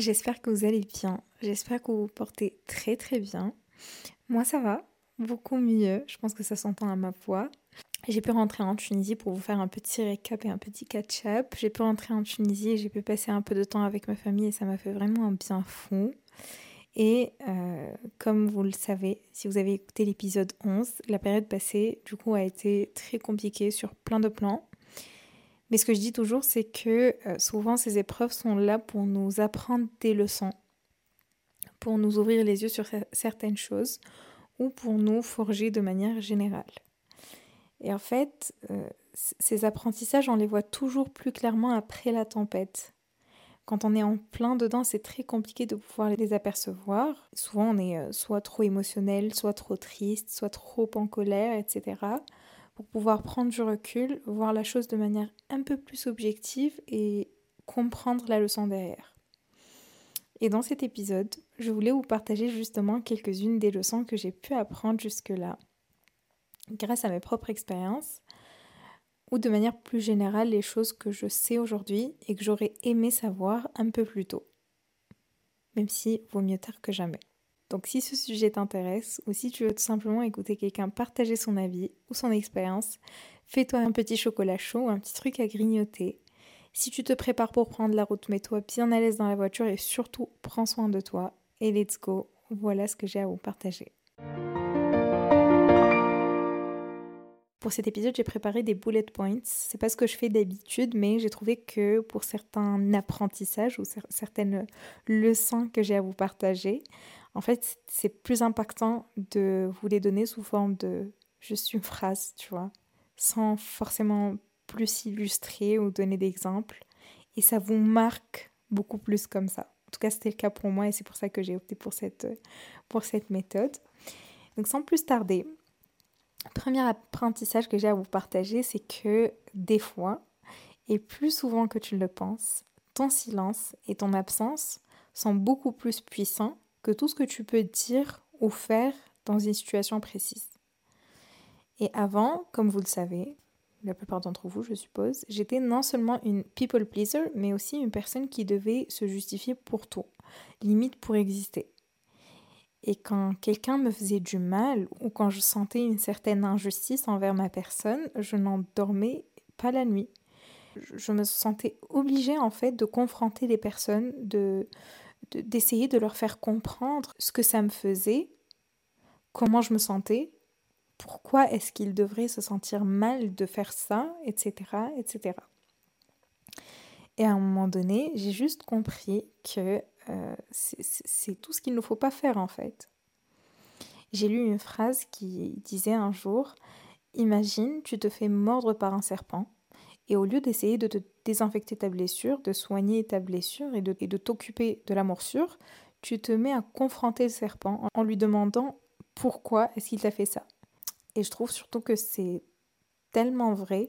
j'espère que vous allez bien. J'espère que vous vous portez très très bien. Moi ça va, beaucoup mieux. Je pense que ça s'entend à ma voix. J'ai pu rentrer en Tunisie pour vous faire un petit récap et un petit catch-up. J'ai pu rentrer en Tunisie et j'ai pu passer un peu de temps avec ma famille et ça m'a fait vraiment un bien fou. Et euh, comme vous le savez, si vous avez écouté l'épisode 11, la période passée, du coup, a été très compliquée sur plein de plans. Mais ce que je dis toujours, c'est que euh, souvent ces épreuves sont là pour nous apprendre des leçons, pour nous ouvrir les yeux sur certaines choses ou pour nous forger de manière générale. Et en fait, euh, ces apprentissages, on les voit toujours plus clairement après la tempête. Quand on est en plein dedans, c'est très compliqué de pouvoir les apercevoir. Souvent, on est euh, soit trop émotionnel, soit trop triste, soit trop en colère, etc pour pouvoir prendre du recul, voir la chose de manière un peu plus objective et comprendre la leçon derrière. Et dans cet épisode, je voulais vous partager justement quelques-unes des leçons que j'ai pu apprendre jusque-là, grâce à mes propres expériences, ou de manière plus générale les choses que je sais aujourd'hui et que j'aurais aimé savoir un peu plus tôt. Même si vaut mieux tard que jamais. Donc si ce sujet t'intéresse ou si tu veux tout simplement écouter quelqu'un partager son avis ou son expérience, fais-toi un petit chocolat chaud ou un petit truc à grignoter. Si tu te prépares pour prendre la route, mets-toi bien à l'aise dans la voiture et surtout prends soin de toi. Et let's go, voilà ce que j'ai à vous partager. Pour cet épisode, j'ai préparé des bullet points. C'est pas ce que je fais d'habitude, mais j'ai trouvé que pour certains apprentissages ou certaines leçons que j'ai à vous partager, en fait, c'est plus impactant de vous les donner sous forme de juste une phrase, tu vois, sans forcément plus illustrer ou donner d'exemples. Et ça vous marque beaucoup plus comme ça. En tout cas, c'était le cas pour moi et c'est pour ça que j'ai opté pour cette, pour cette méthode. Donc, sans plus tarder, premier apprentissage que j'ai à vous partager, c'est que des fois, et plus souvent que tu le penses, ton silence et ton absence sont beaucoup plus puissants que tout ce que tu peux dire ou faire dans une situation précise. Et avant, comme vous le savez, la plupart d'entre vous, je suppose, j'étais non seulement une people pleaser, mais aussi une personne qui devait se justifier pour tout, limite pour exister. Et quand quelqu'un me faisait du mal ou quand je sentais une certaine injustice envers ma personne, je n'en dormais pas la nuit. Je me sentais obligée en fait de confronter les personnes, de, d'essayer de, leur faire comprendre ce que ça me faisait, comment je me sentais, pourquoi est-ce qu'ils devraient se sentir mal de faire ça, etc., etc. Et à un moment donné, j'ai juste compris que euh, c'est tout ce qu'il ne faut pas faire en fait. J'ai lu une phrase qui disait un jour, Imagine, tu te fais mordre par un serpent, et au lieu d'essayer de te désinfecter ta blessure, de soigner ta blessure et de, t'occuper de la morsure, tu te mets à confronter le serpent en lui demandant pourquoi est-ce qu'il t'a fait ça. Et je trouve surtout que c'est tellement vrai.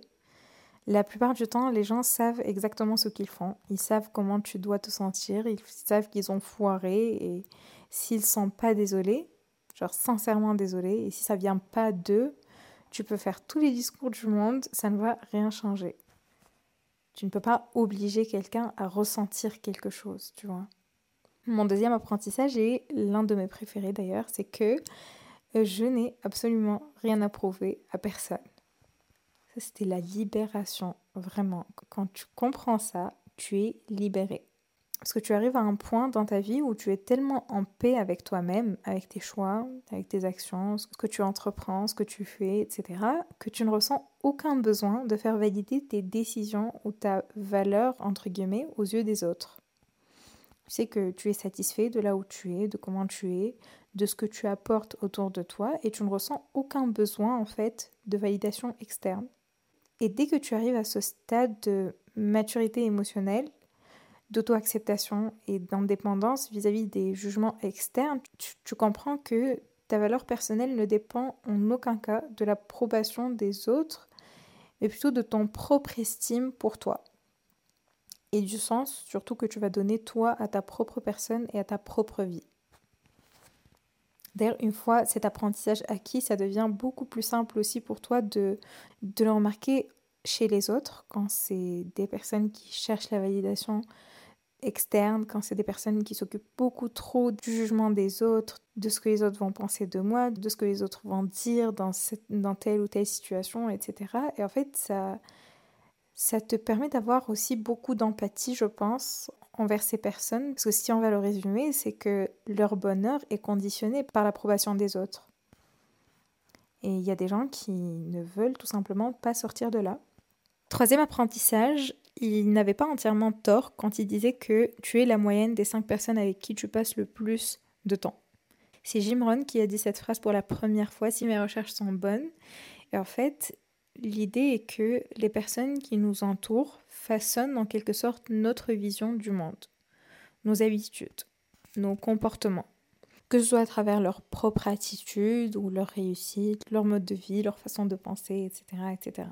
La plupart du temps, les gens savent exactement ce qu'ils font. Ils savent comment tu dois te sentir. Ils savent qu'ils ont foiré. Et s'ils sont pas désolés, genre sincèrement désolés, et si ça vient pas d'eux, tu peux faire tous les discours du monde, ça ne va rien changer. Tu ne peux pas obliger quelqu'un à ressentir quelque chose, tu vois. Mon deuxième apprentissage est l'un de mes préférés d'ailleurs, c'est que euh, je n'ai absolument rien à prouver à personne. Ça, c'était la libération, vraiment. Quand tu comprends ça, tu es libéré. Parce que tu arrives à un point dans ta vie où tu es tellement en paix avec toi-même, avec tes choix, avec tes actions, ce que tu entreprends, ce que tu fais, etc., que tu ne ressens aucun besoin de faire valider tes décisions ou ta valeur, entre guillemets, aux yeux des autres. Tu sais que tu es satisfait de là où tu es, de comment tu es, de ce que tu apportes autour de toi, et tu ne ressens aucun besoin, en fait, de validation externe. Et dès que tu arrives à ce stade de maturité émotionnelle, d'auto-acceptation et d'indépendance vis-à-vis des jugements externes, tu, comprends que ta valeur personnelle ne dépend en aucun cas de l'approbation des autres, mais plutôt de ton propre estime pour toi. Et du sens surtout que tu vas donner toi à ta propre personne et à ta propre vie. D'ailleurs, une fois cet apprentissage acquis, ça devient beaucoup plus simple aussi pour toi de, de le remarquer chez les autres, quand c'est des personnes qui cherchent la validation externes, quand c'est des personnes qui s'occupent beaucoup trop du jugement des autres, de ce que les autres vont penser de moi, de ce que les autres vont dire dans, telle ou telle situation, etc. Et en fait, ça, ça te permet d'avoir aussi beaucoup d'empathie, je pense, envers ces personnes. Parce que si on va le résumer, c'est que leur bonheur est conditionné par l'approbation des autres. Et il y a des gens qui ne veulent tout simplement pas sortir de là. Troisième apprentissage, il n'avait pas entièrement tort quand il disait que tu es la moyenne des cinq personnes avec qui tu passes le plus de temps. C'est Jim Rohn qui a dit cette phrase pour la première fois, si mes recherches sont bonnes. Et en fait, l'idée est que les personnes qui nous entourent façonnent en quelque sorte notre vision du monde, nos habitudes, nos comportements, que ce soit à travers leur propre attitude ou leur réussite, leur mode de vie, leur façon de penser, etc. etc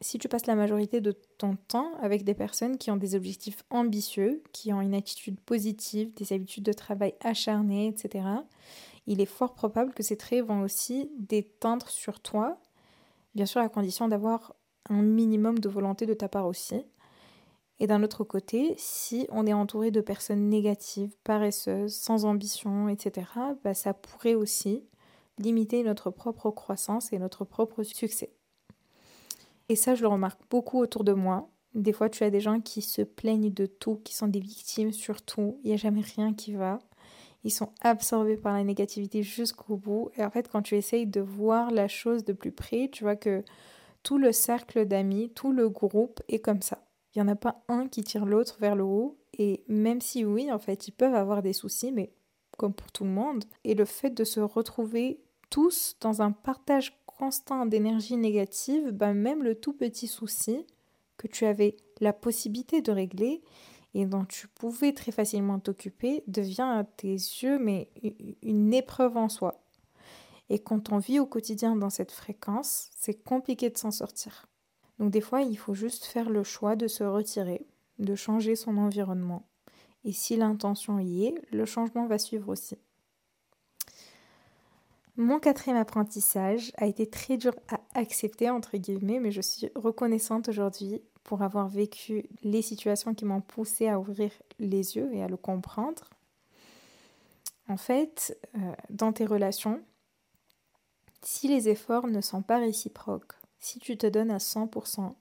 si tu passes la majorité de ton temps avec des personnes qui ont des objectifs ambitieux, qui ont une attitude positive, des habitudes de travail acharnées, etc., il est fort probable que ces traits vont aussi détendre sur toi, bien sûr à condition d'avoir un minimum de volonté de ta part aussi. Et d'un autre côté, si on est entouré de personnes négatives, paresseuses, sans ambition, etc., bah, ça pourrait aussi limiter notre propre croissance et notre propre succès. Et ça, je le remarque beaucoup autour de moi. Des fois, tu as des gens qui se plaignent de tout, qui sont des victimes surtout. Il n'y a jamais rien qui va. Ils sont absorbés par la négativité jusqu'au bout. Et en fait, quand tu essayes de voir la chose de plus près, tu vois que tout le cercle d'amis, tout le groupe est comme ça. Il n'y en a pas un qui tire l'autre vers le haut. Et même si oui, en fait, ils peuvent avoir des soucis, mais comme pour tout le monde. Et le fait de se retrouver tous dans un partage constant d'énergie négative, ben même le tout petit souci que tu avais la possibilité de régler et dont tu pouvais très facilement t'occuper devient à tes yeux une épreuve en soi. Et quand on vit au quotidien dans cette fréquence, c'est compliqué de s'en sortir. Donc des fois, il faut juste faire le choix de se retirer, de changer son environnement. Et si l'intention y est, le changement va suivre aussi. Mon quatrième apprentissage a été très dur à accepter, entre guillemets, mais je suis reconnaissante aujourd'hui pour avoir vécu les situations qui m'ont poussé à ouvrir les yeux et à le comprendre. En fait, euh, dans tes relations, si les efforts ne sont pas réciproques, si tu te donnes à 100%,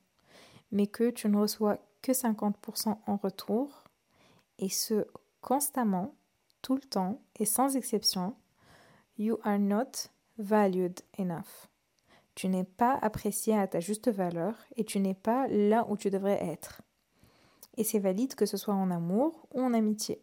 mais que tu ne reçois que 50% en retour, et ce constamment, tout le temps et sans exception, You are not valued enough. Tu n'es pas apprécié à ta juste valeur et tu n'es pas là où tu devrais être. Et c'est valide que ce soit en amour ou en amitié.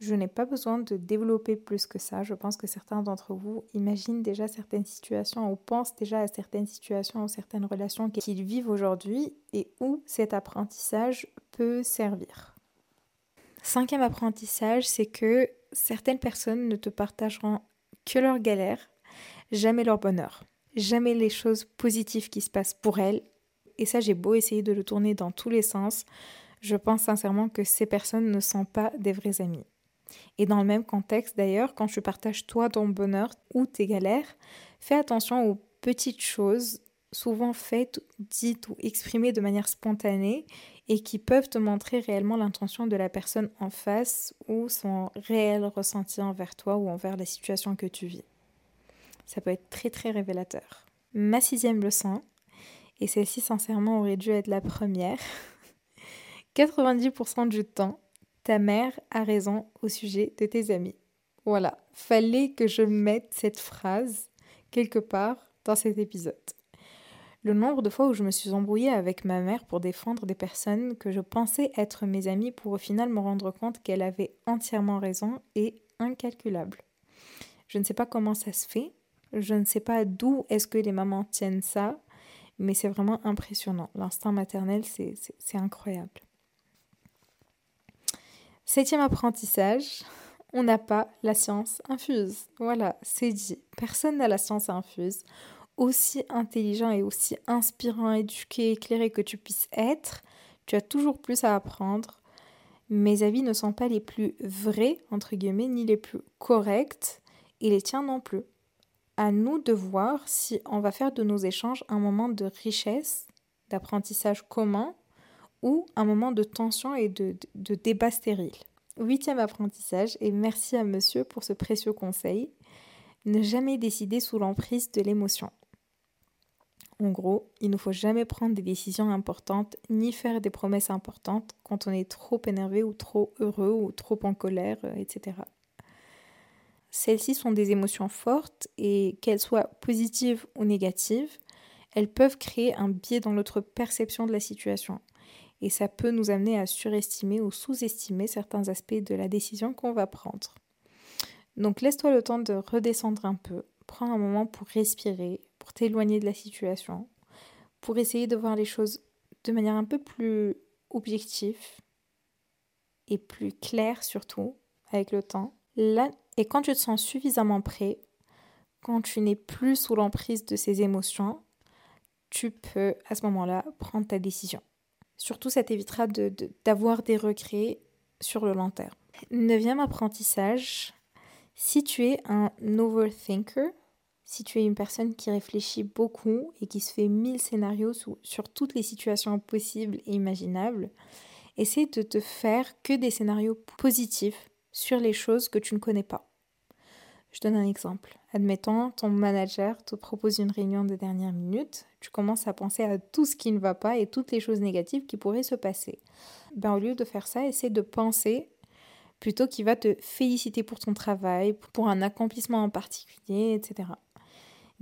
Je n'ai pas besoin de développer plus que ça. Je pense que certains d'entre vous imaginent déjà certaines situations ou pensent déjà à certaines situations ou certaines relations qu'ils vivent aujourd'hui et où cet apprentissage peut servir. Cinquième apprentissage, c'est que certaines personnes ne te partageront que leur galère, jamais leur bonheur, jamais les choses positives qui se passent pour elles. Et ça, j'ai beau essayer de le tourner dans tous les sens, je pense sincèrement que ces personnes ne sont pas des vrais amis. Et dans le même contexte d'ailleurs, quand tu partages toi ton bonheur ou tes galères, fais attention aux petites choses souvent faites, dites ou exprimées de manière spontanée et qui peuvent te montrer réellement l'intention de la personne en face ou son réel ressenti envers toi ou envers la situation que tu vis. Ça peut être très très révélateur. Ma sixième leçon, et celle-ci sincèrement aurait dû être la première, 90% du temps, ta mère a raison au sujet de tes amis. Voilà, fallait que je mette cette phrase quelque part dans cet épisode. Le nombre de fois où je me suis embrouillée avec ma mère pour défendre des personnes que je pensais être mes amies pour au final me rendre compte qu'elle avait entièrement raison est incalculable. Je ne sais pas comment ça se fait, je ne sais pas d'où est-ce que les mamans tiennent ça, mais c'est vraiment impressionnant. L'instinct maternel, c'est incroyable. Septième apprentissage, on n'a pas la science infuse. Voilà, c'est dit. Personne n'a la science infuse aussi intelligent et aussi inspirant, éduqué, éclairé que tu puisses être, tu as toujours plus à apprendre. Mes avis ne sont pas les plus vrais, entre guillemets, ni les plus corrects, et les tiens non plus. À nous de voir si on va faire de nos échanges un moment de richesse, d'apprentissage commun, ou un moment de tension et de, de débat stérile. Huitième apprentissage, et merci à monsieur pour ce précieux conseil, ne jamais décider sous l'emprise de l'émotion. En gros, il ne faut jamais prendre des décisions importantes ni faire des promesses importantes quand on est trop énervé ou trop heureux ou trop en colère, euh, etc. Celles-ci sont des émotions fortes et qu'elles soient positives ou négatives, elles peuvent créer un biais dans notre perception de la situation. Et ça peut nous amener à surestimer ou sous-estimer certains aspects de la décision qu'on va prendre. Donc laisse-toi le temps de redescendre un peu, prends un moment pour respirer, pour t'éloigner de la situation, pour essayer de voir les choses de manière un peu plus objective et plus claire surtout avec le temps. Et quand tu te sens suffisamment prêt, quand tu n'es plus sous l'emprise de ces émotions, tu peux à ce moment-là prendre ta décision. Surtout, ça t'évitera d'avoir de, des regrets sur le long terme. Neuvième apprentissage, si tu es un overthinker, si tu es une personne qui réfléchit beaucoup et qui se fait mille scénarios sur, toutes les situations possibles et imaginables, essaie de te faire que des scénarios positifs sur les choses que tu ne connais pas. Je donne un exemple. Admettons, ton manager te propose une réunion de dernière minute, tu commences à penser à tout ce qui ne va pas et toutes les choses négatives qui pourraient se passer. Ben, au lieu de faire ça, essaie de penser plutôt qu'il va te féliciter pour ton travail, pour un accomplissement en particulier, etc.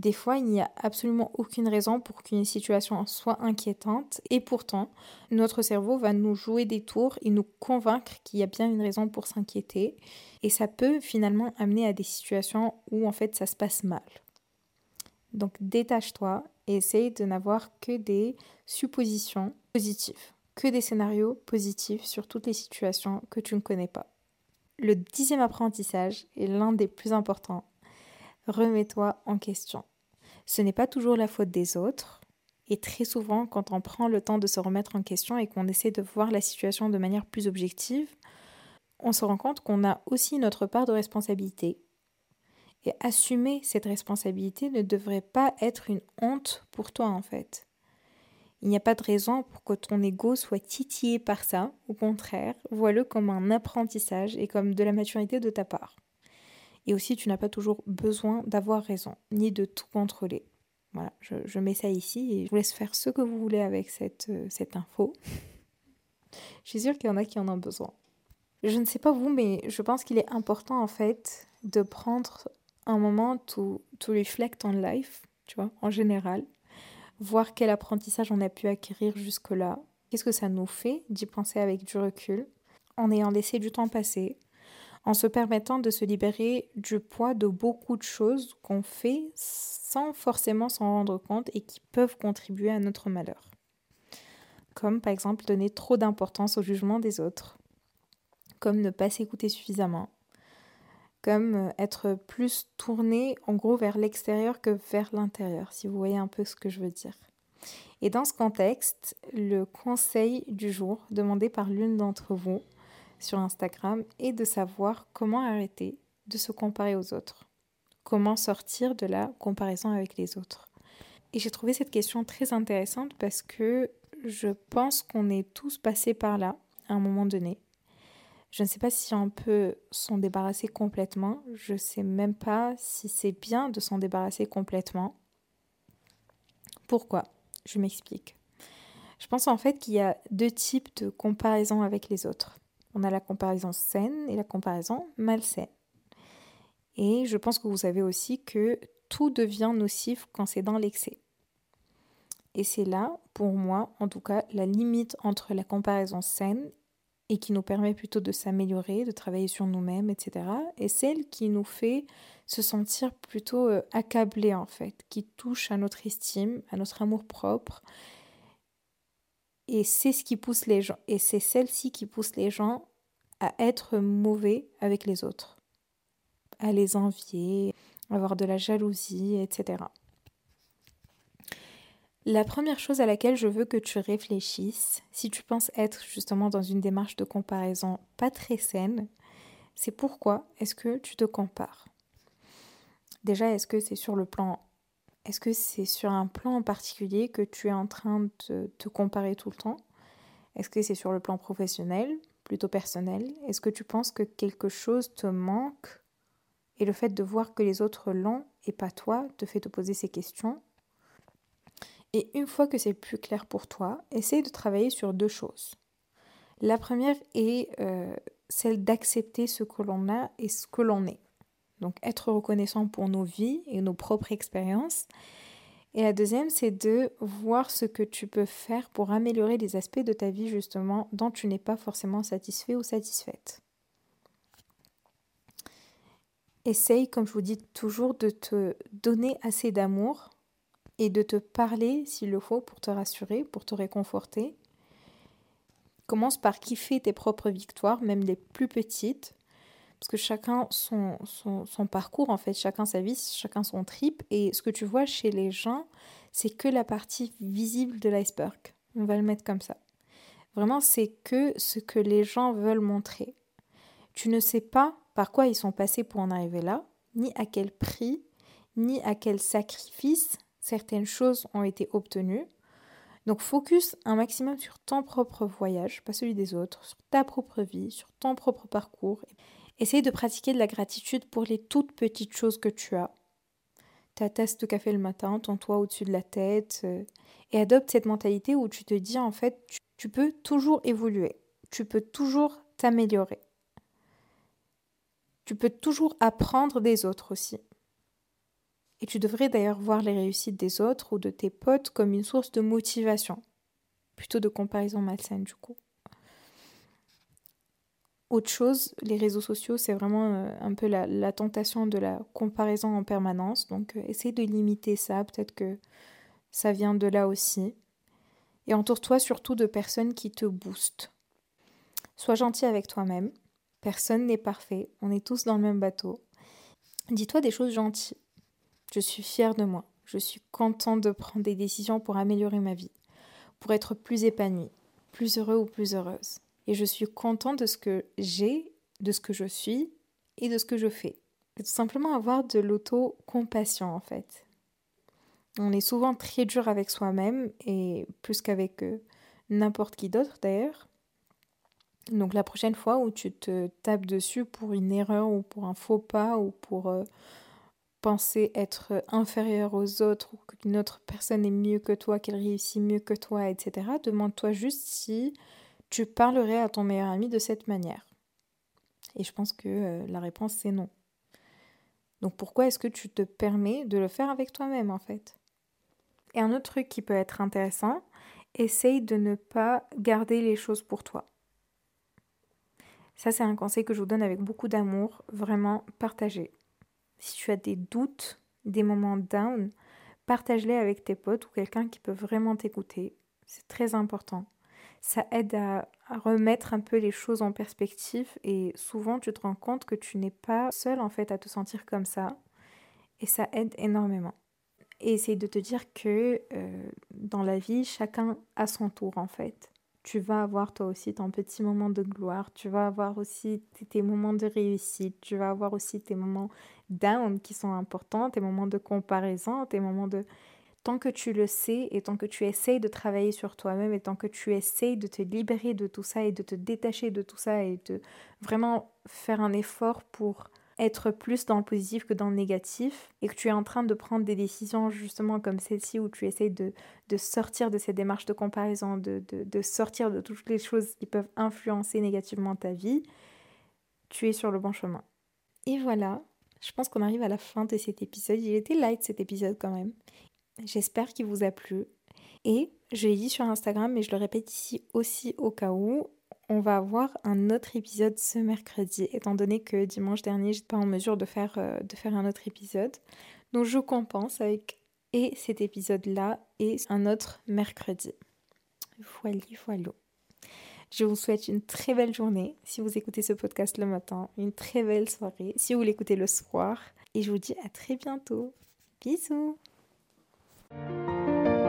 Des fois, il n'y a absolument aucune raison pour qu'une situation soit inquiétante et pourtant, notre cerveau va nous jouer des tours et nous convaincre qu'il y a bien une raison pour s'inquiéter et ça peut finalement amener à des situations où en fait ça se passe mal. Donc détache-toi et essaye de n'avoir que des suppositions positives, que des scénarios positifs sur toutes les situations que tu ne connais pas. Le dixième apprentissage est l'un des plus importants. Remets-toi en question. Ce n'est pas toujours la faute des autres. Et très souvent, quand on prend le temps de se remettre en question et qu'on essaie de voir la situation de manière plus objective, on se rend compte qu'on a aussi notre part de responsabilité. Et assumer cette responsabilité ne devrait pas être une honte pour toi en fait. Il n'y a pas de raison pour que ton ego soit titillé par ça. Au contraire, vois-le comme un apprentissage et comme de la maturité de ta part. Et aussi, tu n'as pas toujours besoin d'avoir raison, ni de tout contrôler. Voilà, je, mets ça ici et je vous laisse faire ce que vous voulez avec cette, euh, cette info. je suis sûre qu'il y en a qui en ont besoin. Je ne sais pas vous, mais je pense qu'il est important en fait de prendre un moment to, to reflect on life, tu vois, en général, voir quel apprentissage on a pu acquérir jusque-là, qu'est-ce que ça nous fait d'y penser avec du recul, en ayant laissé du temps passer, en se permettant de se libérer du poids de beaucoup de choses qu'on fait sans forcément s'en rendre compte et qui peuvent contribuer à notre malheur. Comme par exemple donner trop d'importance au jugement des autres, comme ne pas s'écouter suffisamment, comme euh, être plus tourné en gros vers l'extérieur que vers l'intérieur, si vous voyez un peu ce que je veux dire. Et dans ce contexte, le conseil du jour demandé par l'une d'entre vous sur Instagram est de savoir comment arrêter de se comparer aux autres, comment sortir de la comparaison avec les autres. Et j'ai trouvé cette question très intéressante parce que je pense qu'on est tous passés par là à un moment donné. Je ne sais pas si on peut s'en débarrasser complètement. Je ne sais même pas si c'est bien de s'en débarrasser complètement. Pourquoi? Je m'explique. Je pense en fait qu'il y a deux types de comparaison avec les autres. On a la comparaison saine et la comparaison malsaine. Et je pense que vous savez aussi que tout devient nocif quand c'est dans l'excès. Et c'est là, pour moi, en tout cas, la limite entre la comparaison saine et qui nous permet plutôt de s'améliorer, de travailler sur nous-mêmes, etc. Et celle qui nous fait se sentir plutôt euh, accablé en fait, qui touche à notre estime, à notre amour propre. Et c'est les celle-ci qui pousse les gens à être mauvais avec les autres, à les envier, avoir de la jalousie, etc. La première chose à laquelle je veux que tu réfléchisses, si tu penses être justement dans une démarche de comparaison pas très saine, c'est pourquoi est-ce que tu te compares? Déjà, est-ce que c'est sur le plan est-ce que c'est sur un plan en particulier que tu es en train de te comparer tout le temps? Est-ce que c'est sur le plan professionnel, plutôt personnel? Est-ce que tu penses que quelque chose te manque et le fait de voir que les autres l'ont et pas toi te fait te poser ces questions? Et une fois que c'est plus clair pour toi, essaye de travailler sur deux choses. La première est euh, celle d'accepter ce que l'on a et ce que l'on est. Donc être reconnaissant pour nos vies et nos propres expériences. Et la deuxième, c'est de voir ce que tu peux faire pour améliorer les aspects de ta vie justement dont tu n'es pas forcément satisfait ou satisfaite. Essaye, comme je vous dis toujours, de te donner assez d'amour et de te parler s'il le faut pour te rassurer, pour te réconforter. Commence par kiffer tes propres victoires, même les plus petites, parce que chacun son, son, parcours, en fait, chacun sa vie, chacun son trip. Et ce que tu vois chez les gens, c'est que la partie visible de l'iceberg. On va le mettre comme ça. Vraiment, c'est que ce que les gens veulent montrer. Tu ne sais pas par quoi ils sont passés pour en arriver là, ni à quel prix, ni à quel sacrifice certaines choses ont été obtenues. Donc focus un maximum sur ton propre voyage, pas celui des autres, sur ta propre vie, sur ton propre parcours. Essaye de pratiquer de la gratitude pour les toutes petites choses que tu as. Ta tasse de café le matin, ton toit au-dessus de la tête. Euh, et adopte cette mentalité où tu te dis en fait, tu peux toujours évoluer. Tu peux toujours t'améliorer. Tu peux toujours apprendre des autres aussi. Et tu devrais d'ailleurs voir les réussites des autres ou de tes potes comme une source de motivation, plutôt de comparaison malsaine du coup. Autre chose, les réseaux sociaux, c'est vraiment euh, un peu la, tentation de la comparaison en permanence. Donc, euh, essaye de limiter ça. Peut-être que ça vient de là aussi. Et entoure-toi surtout de personnes qui te boostent. Sois gentil avec toi-même. Personne n'est parfait. On est tous dans le même bateau. Dis-toi des choses gentilles. Je suis fière de moi. Je suis contente de prendre des décisions pour améliorer ma vie, pour être plus épanouie, plus heureux ou plus heureuse et je suis content de ce que j'ai, de ce que je suis et de ce que je fais. C'est tout simplement avoir de l'auto-compassion en fait. On est souvent très dur avec soi-même et plus qu'avec euh, n'importe qui d'autre d'ailleurs. Donc la prochaine fois où tu te tapes dessus pour une erreur ou pour un faux pas ou pour euh, penser être inférieur aux autres ou qu'une autre personne est mieux que toi, qu'elle réussit mieux que toi, etc., demande-toi juste si tu parlerais à ton meilleur ami de cette manière Et je pense que euh, la réponse c'est non. Donc pourquoi est-ce que tu te permets de le faire avec toi-même en fait? Et un autre truc qui peut être intéressant, essaye de ne pas garder les choses pour toi. Ça c'est un conseil que je vous donne avec beaucoup d'amour, vraiment partagez. Si tu as des doutes, des moments down, partage-les avec tes potes ou quelqu'un qui peut vraiment t'écouter. C'est très important ça aide à, remettre un peu les choses en perspective et souvent tu te rends compte que tu n'es pas seul en fait à te sentir comme ça et ça aide énormément. Et essaye de te dire que euh, dans la vie, chacun a son tour en fait. Tu vas avoir toi aussi ton petit moment de gloire, tu vas avoir aussi tes moments de réussite, tu vas avoir aussi tes moments down qui sont importants, tes moments de comparaison, tes moments de tant que tu le sais et tant que tu essayes de travailler sur toi-même et tant que tu essayes de te libérer de tout ça et de te détacher de tout ça et de vraiment faire un effort pour être plus dans le positif que dans le négatif et que tu es en train de prendre des décisions justement comme celle-ci où tu essayes de, sortir de cette démarche de comparaison, de, de sortir de toutes les choses qui peuvent influencer négativement ta vie, tu es sur le bon chemin. Et voilà, je pense qu'on arrive à la fin de cet épisode. Il était light cet épisode quand même. J'espère qu'il vous a plu. Et je l'ai dit sur Instagram, mais je le répète ici aussi au cas où, on va avoir un autre épisode ce mercredi, étant donné que dimanche dernier, j'étais pas en mesure de faire, euh, de faire un autre épisode. Donc je compense avec et cet épisode-là et un autre mercredi. Voilà, voilà. Je vous souhaite une très belle journée si vous écoutez ce podcast le matin, une très belle soirée si vous l'écoutez le soir. Et je vous dis à très bientôt. Bisous Thank you.